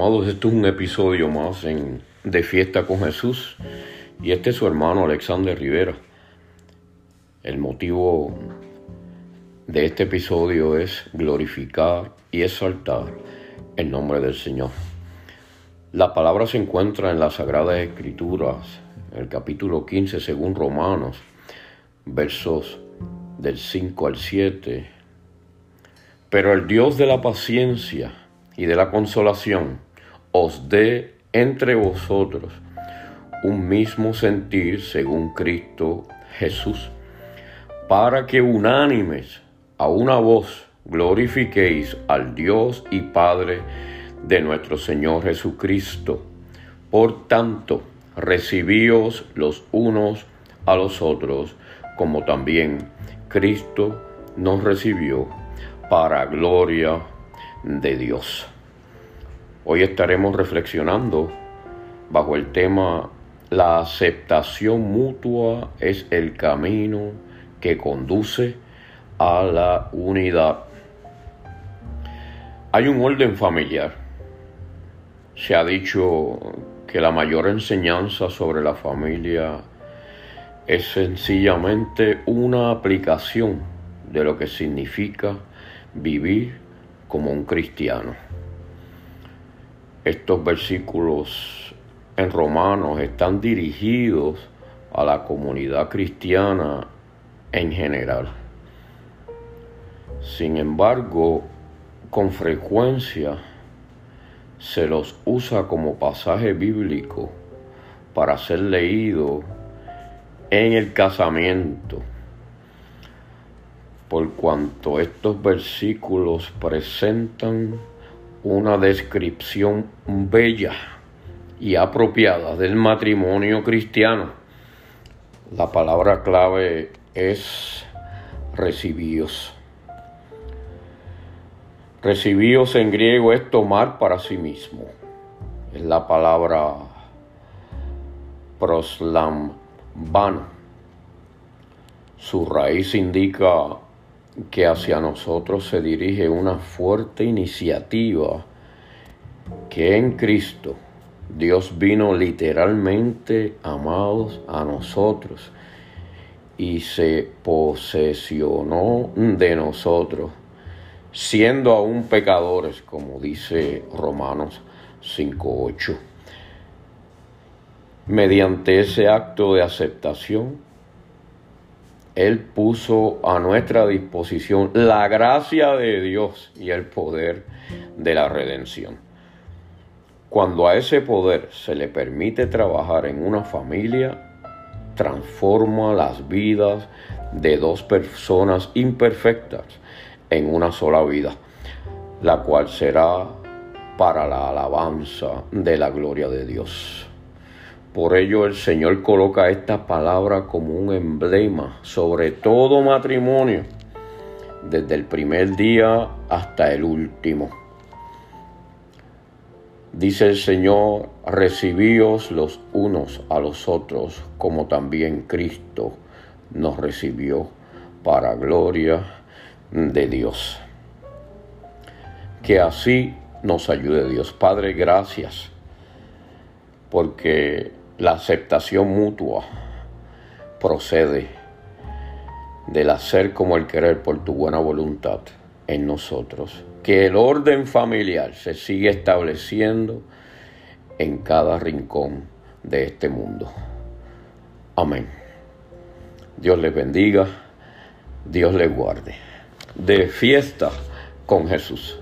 Amados, esto es un episodio más en, de Fiesta con Jesús y este es su hermano Alexander Rivera. El motivo de este episodio es glorificar y exaltar el nombre del Señor. La palabra se encuentra en las Sagradas Escrituras, el capítulo 15 según Romanos, versos del 5 al 7. Pero el Dios de la paciencia, y de la consolación os dé entre vosotros un mismo sentir según Cristo Jesús, para que unánimes a una voz glorifiquéis al Dios y Padre de nuestro Señor Jesucristo. Por tanto, recibíos los unos a los otros, como también Cristo nos recibió para gloria de Dios. Hoy estaremos reflexionando bajo el tema La aceptación mutua es el camino que conduce a la unidad. Hay un orden familiar. Se ha dicho que la mayor enseñanza sobre la familia es sencillamente una aplicación de lo que significa vivir como un cristiano. Estos versículos en Romanos están dirigidos a la comunidad cristiana en general. Sin embargo, con frecuencia se los usa como pasaje bíblico para ser leído en el casamiento por cuanto estos versículos presentan una descripción bella y apropiada del matrimonio cristiano. La palabra clave es recibíos. Recibíos en griego es tomar para sí mismo. Es la palabra proslambano. Su raíz indica que hacia nosotros se dirige una fuerte iniciativa que en Cristo Dios vino literalmente, amados, a nosotros y se posesionó de nosotros, siendo aún pecadores, como dice Romanos 5.8. Mediante ese acto de aceptación, él puso a nuestra disposición la gracia de Dios y el poder de la redención. Cuando a ese poder se le permite trabajar en una familia, transforma las vidas de dos personas imperfectas en una sola vida, la cual será para la alabanza de la gloria de Dios. Por ello el Señor coloca esta palabra como un emblema sobre todo matrimonio, desde el primer día hasta el último. Dice el Señor, recibíos los unos a los otros, como también Cristo nos recibió para gloria de Dios. Que así nos ayude Dios. Padre, gracias, porque la aceptación mutua procede del hacer como el querer por tu buena voluntad en nosotros. Que el orden familiar se siga estableciendo en cada rincón de este mundo. Amén. Dios les bendiga, Dios les guarde. De fiesta con Jesús.